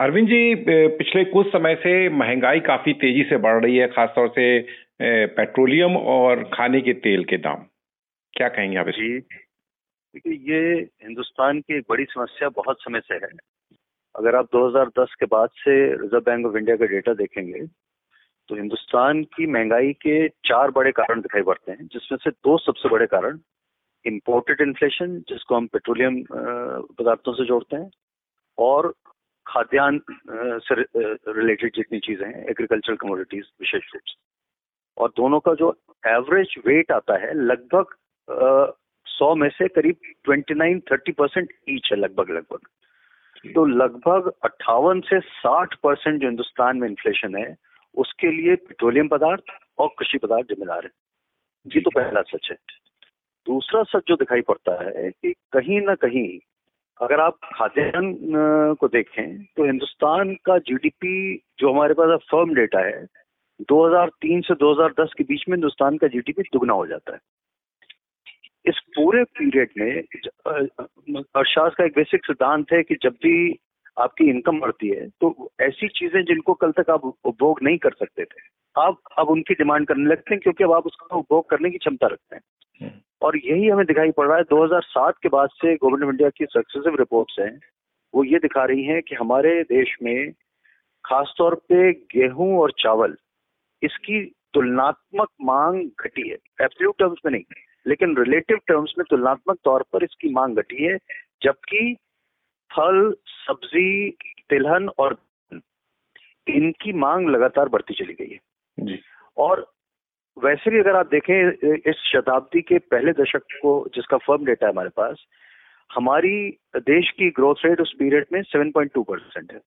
अरविंद जी पिछले कुछ समय से महँगाई काफ़ी तेज़ी से बढ़ रही है, खासतौर से पेट्रोलियम और खाने के तेल के दाम। क्या कहेंगे आप जी, देखिए, ये हिंदुस्तान की एक बड़ी समस्या बहुत समय से है। अगर आप 2010 के बाद से रिज़र्व बैंक ऑफ़ इंडिया का डेटा देखेंगे तो हिंदुस्तान की महँगाई के चार बड़े कारण दिखाई पड़ते हैं, जिसमें से दो सबसे बड़े कारण इम्पोर्टेड इन्फ्लेशन जिसको हम पेट्रोलियम पदार्थों से जोड़ते हैं, और खाद्यान्न से रिलेटेड जितनी चीज़ें हैं एग्रीकल्चरल कमोडिटीज विशेष रूप से। और दोनों का जो एवरेज वेट आता है लगभग सौ में से करीब twenty nine thirty percent each है लगभग लगभग। तो लगभग अट्ठावन से साठ परसेंट जो हिंदुस्तान में इन्फ्लेशन है उसके लिए पेट्रोलियम पदार्थ और कृषि पदार्थ जिम्मेदार है। ये तो पहला सच है। दूसरा सच जो दिखाई पड़ता है कि कहीं ना कहीं अगर आप खाद्यान्न को देखें तो हिंदुस्तान का जीडीपी जो हमारे पास अब फर्म डेटा है 2003 से 2010 के बीच में हिंदुस्तान का जीडीपी दुगना हो जाता है इस पूरे पीरियड में अर्थशास्त्र का एक बेसिक सिद्धांत है कि जब भी आपकी इनकम बढ़ती है तो ऐसी चीज़ें जिनको कल तक आप उपभोग नहीं कर सकते थे, आप, अब उनकी डिमांड करने लगते हैं, क्योंकि अब आप उसका उपभोग करने की क्षमता रखते हैं हम्म। और यही हमें दिखाई पड़ रहा है 2007 के बाद से गवर्नमेंट ऑफ़ इंडिया की सक्सेसिव रिपोर्ट्स हैं वो ये दिखा रही हैं कि हमारे देश में खासतौर पे गेहूँ और चावल इसकी तुलनात्मक मांग घटी है एब्सोल्यूट टर्म्स में नहीं लेकिन रिलेटिव टर्म्स में तुलनात्मक तौर पर इसकी मांग घटी है जबकि फल सब्ज़ी तिलहन और इनकी मांग लगातार बढ़ती चली गई है जी। और वैसे भी अगर आप देखें इस शताब्दी के पहले दशक को जिसका फर्म डेटा है हमारे पास हमारी देश की ग्रोथ रेट उस पीरियड में 7.2 परसेंट है।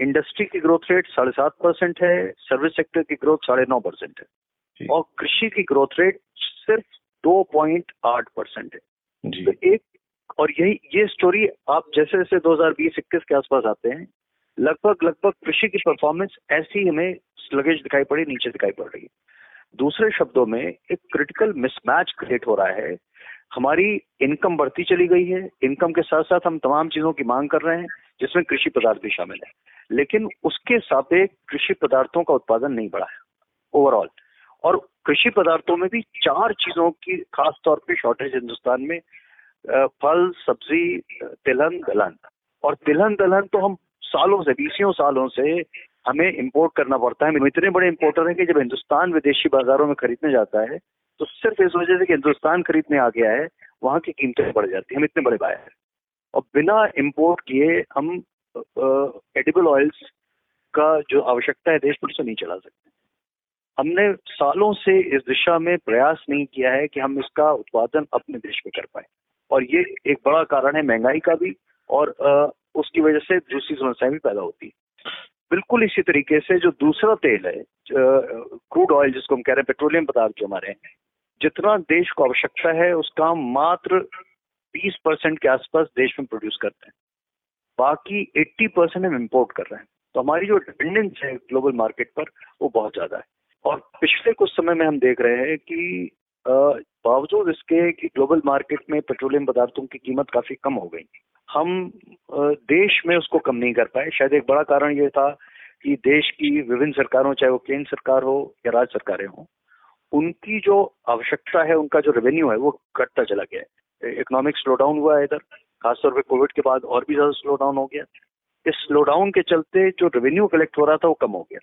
इंडस्ट्री की ग्रोथ रेट साढ़े सात परसेंट है सर्विस सेक्टर की ग्रोथ साढ़े नौ परसेंट है। और कृषि की ग्रोथ रेट सिर्फ़ दो पॉइंट आठ परसेंट है। तो एक और यही ये स्टोरी आप जैसे जैसे 2020-21 के आसपास आते हैं लगभग लगभग कृषि की परफॉर्मेंस ऐसी हमें स्लगेज दिखाई पड़ी नीचे दिखाई पड़ रही है। दूसरे शब्दों में एक क्रिटिकल मिसमैच क्रिएट हो रहा है। हमारी इनकम बढ़ती चली गई है। इनकम के साथ साथ हम तमाम चीज़ों की मांग कर रहे हैं, जिसमें कृषि पदार्थ भी शामिल है। लेकिन उसके सापेक्ष कृषि पदार्थों का उत्पादन नहीं बढ़ा है ओवरऑल और कृषि पदार्थों में भी चार चीज़ों की खास तौर पे शॉर्टेज हिंदुस्तान में फल, सब्ज़ी, तिलहन, दलहन। और तिलहन, दलहन तो हम सालों से, बीसियों सालों से हमें इम्पोर्ट करना पड़ता है। हम इतने बड़े इम्पोर्टर हैं कि जब हिंदुस्तान विदेशी बाजारों में खरीदने जाता है तो सिर्फ़ इस वजह से कि हिंदुस्तान खरीदने आ गया है, वहाँ की कीमतें बढ़ जाती है। हम इतने बड़े बायर हैं। और बिना इम्पोर्ट किए हम एडिबल ऑयल्स का जो आवश्यकता है, देश पर से नहीं चला सकते। हमने सालों से इस दिशा में प्रयास नहीं किया है कि हम इसका उत्पादन अपने देश में कर पाए। और ये एक बड़ा कारण है महँगाई का भी और उसकी वजह से दूसरी समस्याएँ भी पैदा होती है। बिल्कुल इसी तरीके से जो दूसरा तेल है क्रूड ऑयल जिसको हम कह रहे हैं पेट्रोलियम पदार्थ जो हमारे हैं, जितना देश को आवश्यकता है, उसका मात्र 20 परसेंट के आसपास देश में प्रोड्यूस करते हैं। बाकी 80 परसेंट हम इम्पोर्ट कर रहे हैं। तो हमारी जो डिपेंडेंस है ग्लोबल मार्केट पर, वो बहुत ज़्यादा है। और पिछले कुछ समय में हम देख रहे हैं कि बावजूद इसके कि ग्लोबल मार्केट में पेट्रोलियम पदार्थों की कीमत काफ़ी कम हो गई। हम देश में उसको कम नहीं कर पाए। शायद एक बड़ा कारण ये था कि देश की विभिन्न सरकारों, चाहे वो केंद्र सरकार हो या राज्य सरकारें हो, उनकी जो आवश्यकता है, उनका जो रेवेन्यू है, वो घटता चला गया है। इकोनॉमिक स्लो डाउन हुआ है इधर, खासतौर पर कोविड के बाद और भी ज़्यादा स्लो डाउन हो गया। इस स्लो डाउन के चलते जो रेवेन्यू कलेक्ट हो रहा था, वो कम हो गया।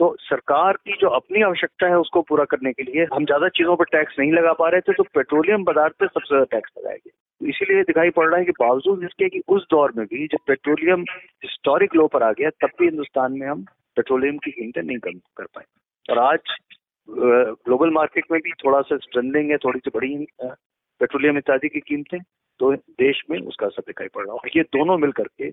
तो सरकार की जो अपनी आवश्यकता है उसको पूरा करने के लिए हम ज़्यादा चीज़ों पर टैक्स नहीं लगा पा रहे थे तो पेट्रोलियम पदार्थ पे सबसे ज़्यादा टैक्स लगाएँगे तो इसीलिए दिखाई पड़ रहा है कि बावजूद इसके कि उस दौर में भी जब पेट्रोलियम हिस्टोरिक लो पर आ गया, तब भी हिंदुस्तान में हम पेट्रोलियम की कीमतें नहीं कम कर पाए। और आज ग्लोबल मार्केट में भी थोड़ा सा स्ट्रेंडिंग है, थोड़ी सी बड़ी पेट्रोलियम इत्यादि की कीमतें तो देश में उसका असर दिखाई पड़ रहा है। ये दोनों मिलकर के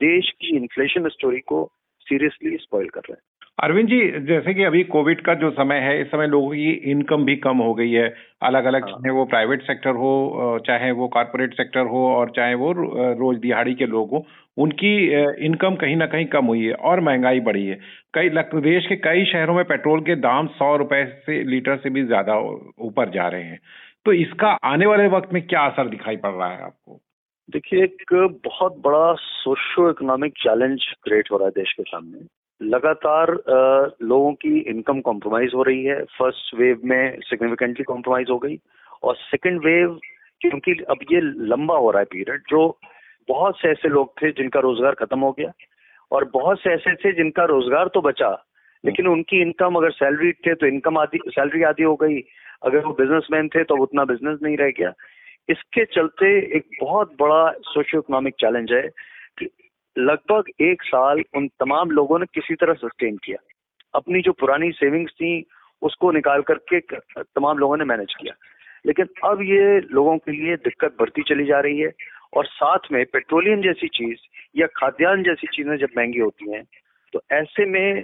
देश की इन्फ्लेशन स्टोरी को सीरियसली स्पॉइल कर रहे हैं। अरविंद जी जैसे कि अभी कोविड का जो समय है इस समय लोगों की इनकम भी कम हो गई है। अलग अलग हाँ। चाहे वो प्राइवेट सेक्टर हो चाहे वो कॉरपोरेट सेक्टर हो और चाहे वो रोज दिहाड़ी के लोग हो उनकी इनकम कहीं ना कहीं कम हुई है और महँगाई बढ़ी है। कई देश के कई शहरों में पेट्रोल के दाम सौ रुपए से लीटर से भी ज़्यादा ऊपर जा रहे हैं। तो इसका आने वाले वक्त में क्या असर दिखाई पड़ रहा है आपको? देखिए एक बहुत बड़ा सोशो इकोनॉमिक चैलेंज क्रिएट हो रहा है देश के सामने। लगातार लोगों की इनकम कॉम्प्रोमाइज हो रही है। फ़र्स्ट वेव में सिग्निफिकेंटली कॉम्प्रोमाइज हो गई और सेकेंड वेव क्योंकि अब ये लंबा हो रहा है पीरियड जो बहुत से ऐसे लोग थे जिनका रोज़गार खत्म हो गया और बहुत से ऐसे थे जिनका रोज़गार तो बचा लेकिन उनकी इनकम अगर सैलरी थे तो इनकम आदि सैलरी आदि हो गई। अगर वो बिजनेसमैन थे तो उतना बिज़नेस नहीं रह गया। इसके चलते एक बहुत बड़ा सोशियो इकोनॉमिक चैलेंज है। लगभग एक साल उन तमाम लोगों ने किसी तरह सस्टेन किया। अपनी जो पुरानी सेविंग्स थी उसको निकाल करके तमाम लोगों ने मैनेज किया। लेकिन अब ये लोगों के लिए दिक्कत बढ़ती चली जा रही है और साथ में पेट्रोलियम जैसी चीज़ या खाद्यान्न जैसी चीज़ें जब महँगी होती हैं तो ऐसे में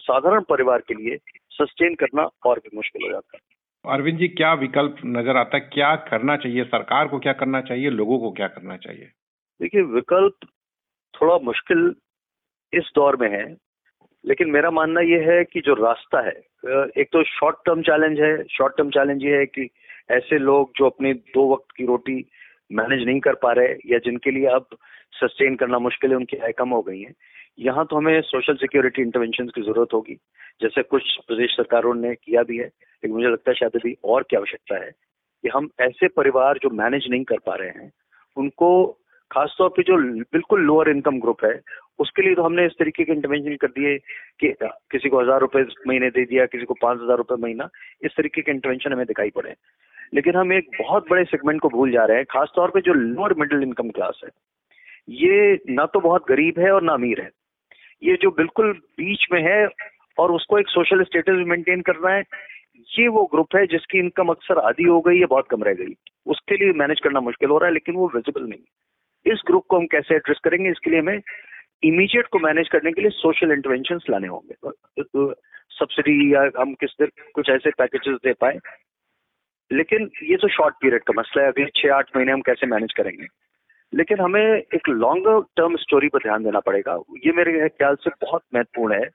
साधारण परिवार के लिए सस्टेन करना और भी मुश्किल हो जाता है। अरविंद जी क्या विकल्प नज़र आता है? क्या करना चाहिए? सरकार को क्या करना चाहिए? लोगों को क्या करना चाहिए? देखिए विकल्प थोड़ा मुश्किल इस दौर में है, लेकिन मेरा मानना यह है कि जो रास्ता है एक तो शॉर्ट टर्म चैलेंज है शॉर्ट टर्म चैलेंज ये है कि ऐसे लोग जो अपने दो वक्त की रोटी मैनेज नहीं कर पा रहे या जिनके लिए अब सस्टेन करना मुश्किल है, उनकी आय कम हो गई है। यहाँ तो हमें सोशल सिक्योरिटी इंटरवेंशन की ज़रूरत होगी, जैसे कुछ प्रदेश सरकारों ने किया भी है, लेकिन मुझे लगता है शायद अभी और क्या आवश्यकता है कि हम ऐसे परिवार जो मैनेज नहीं कर पा रहे हैं, उनको खासतौर पे जो बिल्कुल लोअर इनकम ग्रुप है, उसके लिए तो हमने इस तरीके के इंटरवेंशन कर दिए कि किसी को हज़ार रुपए महीने दे दिया, किसी को पाँच हज़ार रुपए महीना, इस तरीके के इंटरवेंशन हमें दिखाई पड़े लेकिन हम एक बहुत बड़े सेगमेंट को भूल जा रहे हैं, खासतौर पर जो लोअर मिडिल इनकम क्लास है, ये ना तो बहुत गरीब है और ना अमीर है। ये जो बिल्कुल बीच में है और उसको एक सोशल स्टेटस मेंटेन करना है, ये वो ग्रुप है जिसकी इनकम अक्सर आधी हो गई है बहुत कम रह गई। उसके लिए मैनेज करना मुश्किल हो रहा है, लेकिन वो विजिबल नहीं इस ग्रुप को हम कैसे एड्रेस करेंगे, इसके लिए हमें इमीडिएट को मैनेज करने के लिए सोशल इंटरवेंशन लाने होंगे। सब्सिडी या हम किस कुछ ऐसे पैकेजेस दे पाए। लेकिन ये तो शॉर्ट पीरियड का मसला है, अगले छह आठ महीने हम कैसे मैनेज करेंगे? लेकिन हमें एक लॉन्गर टर्म स्टोरी पर ध्यान देना पड़ेगा। ये मेरे ख्याल से बहुत महत्वपूर्ण है।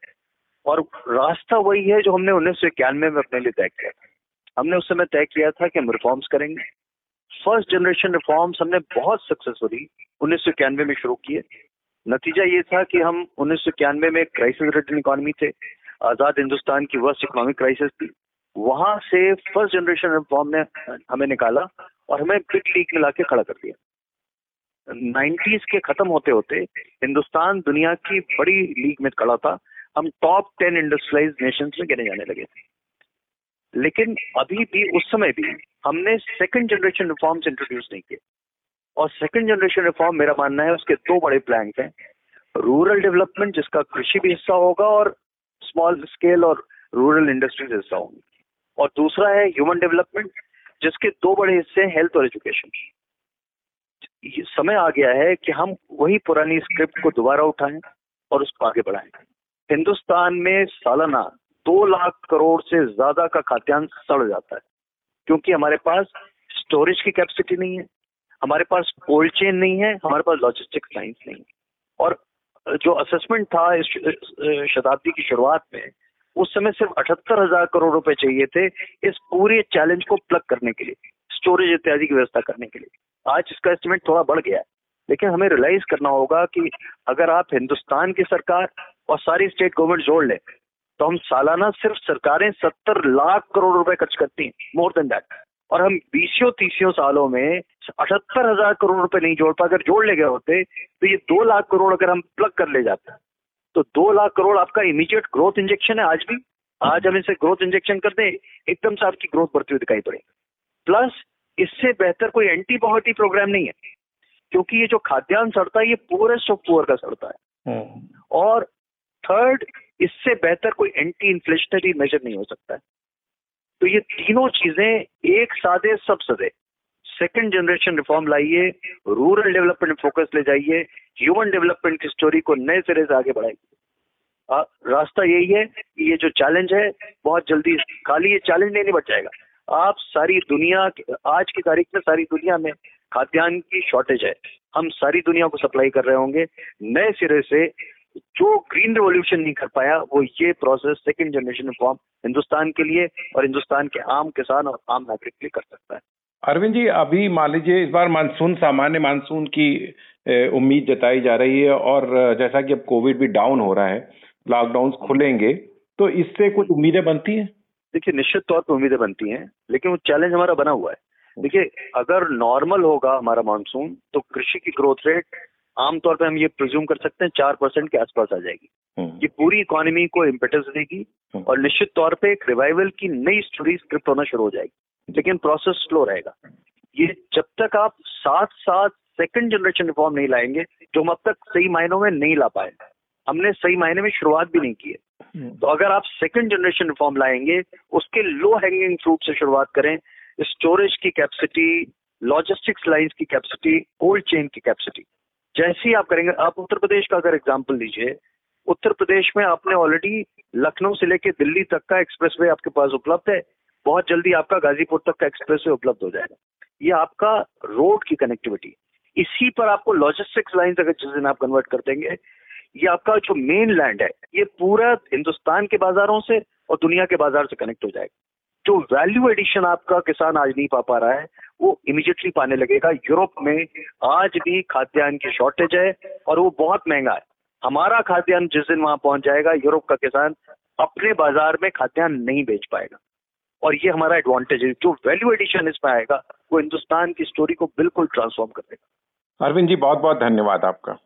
और रास्ता वही है जो हमने उन्नीस सौ इक्यानवे में अपने लिए तय किया हमने उस समय तय किया था कि हम रिफॉर्म्स करेंगे। फ़र्स्ट जनरेशन रिफॉर्म्स हमने बहुत सक्सेसफुली उन्नीस सौ इक्यानवे में शुरू किए। नतीजा ये था कि हम उन्नीस सौ इक्यानवे में क्राइसिस रिटर्न इकोनॉमी थे। आज़ाद हिंदुस्तान की वर्स्ट इकोनॉमिक क्राइसिस थी। वहाँ से फ़र्स्ट जनरेशन रिफॉर्म ने हमें निकाला और हमें बिग लीग में लाके खड़ा कर दिया। नाइन्टीज के खत्म होते होते हिंदुस्तान दुनिया की बड़ी लीग में खड़ा था। हम टॉप टेन इंडस्ट्रियलाइज नेशन में गिने जाने लगे। थे लेकिन अभी भी उस समय भी हमने सेकंड जनरेशन रिफॉर्म्स इंट्रोड्यूस नहीं किए। और सेकंड जनरेशन रिफॉर्म मेरा मानना है उसके दो बड़े प्लान हैं। रूरल डेवलपमेंट जिसका कृषि भी हिस्सा होगा और स्मॉल स्केल और रूरल इंडस्ट्रीज़ हिस्सा होंगे। और दूसरा है ह्यूमन डेवलपमेंट जिसके दो बड़े हिस्से हैं हेल्थ और एजुकेशन समय आ गया है कि हम वही पुरानी स्क्रिप्ट को दोबारा उठाएँ और उसको आगे बढ़ाएँ। हिंदुस्तान में सालाना दो लाख करोड़ से ज़्यादा का खाद्यान्न सड़ जाता है, क्योंकि हमारे पास स्टोरेज की कैपेसिटी नहीं है, हमारे पास कोल्ड चेन नहीं है, हमारे पास लॉजिस्टिक साइंस नहीं है। और जो असेसमेंट था इस शताब्दी की शुरुआत में, उस समय सिर्फ़ अठहत्तर हज़ार करोड़ रुपए चाहिए थे इस पूरे चैलेंज को प्लग करने के लिए स्टोरेज इत्यादि की व्यवस्था करने के लिए। आज इसका एस्टिमेट थोड़ा बढ़ गया है, लेकिन हमें रियलाइज़ करना होगा कि अगर आप हिंदुस्तान की सरकार और सारी स्टेट गवर्नमेंट जोड़ ले तो हम सालाना सिर्फ़ सरकारें सत्तर लाख करोड़ रुपए खर्च करती हैं मोर देन दैट और हम बीसियों तीसियों सालों में अठहत्तर हज़ार करोड़ रुपए नहीं जोड़ पा अगर जोड़ ले गए होते तो ये दो लाख करोड़ अगर हम प्लग कर ले जाते तो दो लाख करोड़ आपका इमीडिएट ग्रोथ इंजेक्शन है आज भी। आज हम इसे ग्रोथ इंजेक्शन कर दें एकदम से आपकी ग्रोथ बढ़ती हुई दिखाई पड़ेगी। प्लस इससे बेहतर कोई एंटीबायोटिक प्रोग्राम नहीं है क्योंकि ये जो खाद्यान्न सड़ता है ये पूरे ऑफ़ पुअर का सड़ता है। हम्म। और थर्ड इससे बेहतर कोई एंटी इन्फ्लेशनरी मेजर नहीं हो सकता है। तो ये तीनों चीज़ें एक सादे, सब सदे। सेकेंड जनरेशन रिफॉर्म लाइए रूरल डेवलपमेंट फोकस ले जाइए ह्यूमन डेवलपमेंट की स्टोरी को नए सिरे से आगे बढ़ाइए। रास्ता यही है कि ये जो चैलेंज है, बहुत जल्दी खाली ये चैलेंज नहीं बच जाएगा। आप सारी दुनिया आज की तारीख में सारी दुनिया में खाद्यान्न की शॉर्टेज है। हम सारी दुनिया को सप्लाई कर रहे होंगे, नए सिरे से जो ग्रीन रेवोल्यूशन नहीं कर पाया वो ये process second generation form Hindustan के लिए और हिंदुस्तान के आम किसान और आम नागरिक के लिए कर सकता है। अरविंद जी अभी मान लीजिए इस बार मानसून सामान्य मानसून की उम्मीद जताई जा रही है और जैसा कि अब कोविड भी डाउन हो रहा है लॉकडाउन खुलेंगे तो इससे कुछ उम्मीदें बनती हैं? देखिए निश्चित तौर पर उम्मीदें बनती हैं लेकिन वो चैलेंज हमारा बना हुआ है। देखिए अगर नॉर्मल होगा हमारा मानसून तो कृषि की ग्रोथ रेट आमतौर पर हम ये प्रिज्यूम कर सकते हैं चार परसेंट के आसपास आ जाएगी हम्म। ये पूरी इकोनॉमी को इम्पेटस देगी हम्म। और निश्चित तौर पे एक रिवाइवल की नई स्टोरी स्क्रिप्ट होना शुरू हो जाएगी लेकिन प्रोसेस स्लो रहेगा ये जब तक आप साथ साथ सेकंड जनरेशन रिफॉर्म नहीं लाएँगे जो हम अब तक सही मायनों में नहीं ला पाए हमने सही मायने में शुरुआत भी नहीं की है हम्म। तो अगर आप सेकंड जनरेशन रिफॉर्म लाएँगे उसके लो हैंगिंग फ्रूट से शुरुआत करें स्टोरेज की कैपेसिटी लॉजिस्टिक्स लाइन्स की कैपेसिटी कोल्ड चेन की कैपेसिटी जैसे ही आप करेंगे, आप उत्तर प्रदेश का अगर एग्ज़ाम्पल लीजिए, उत्तर प्रदेश में आपने ऑलरेडी लखनऊ से लेकर दिल्ली तक का एक्सप्रेसवे आपके पास उपलब्ध है। बहुत जल्दी आपका गाजीपुर तक का एक्सप्रेसवे उपलब्ध हो जाएगा। ये आपका रोड की कनेक्टिविटी इसी पर आपको लॉजिस्टिक्स लाइन अगर जिस दिन आप कन्वर्ट कर देंगे, ये आपका जो मेन लैंड है, ये पूरा हिंदुस्तान के बाजारों से और दुनिया के बाज़ार से कनेक्ट हो जाएगा। जो वैल्यू एडिशन आपका किसान आज नहीं पा पा रहा है वो इमीडिएटली पाने लगेगा। यूरोप में आज भी खाद्यान्न की शॉर्टेज है और वो बहुत महँगा है। हमारा खाद्यान्न जिस दिन वहाँ पहुँच जाएगा, यूरोप का किसान अपने बाज़ार में खाद्यान्न नहीं बेच पाएगा। और ये हमारा एडवांटेज है। जो वैल्यू एडिशन इसमें आएगा, वो हिंदुस्तान की स्टोरी को बिल्कुल ट्रांसफॉर्म कर देगा। अरविंद जी बहुत बहुत धन्यवाद आपका।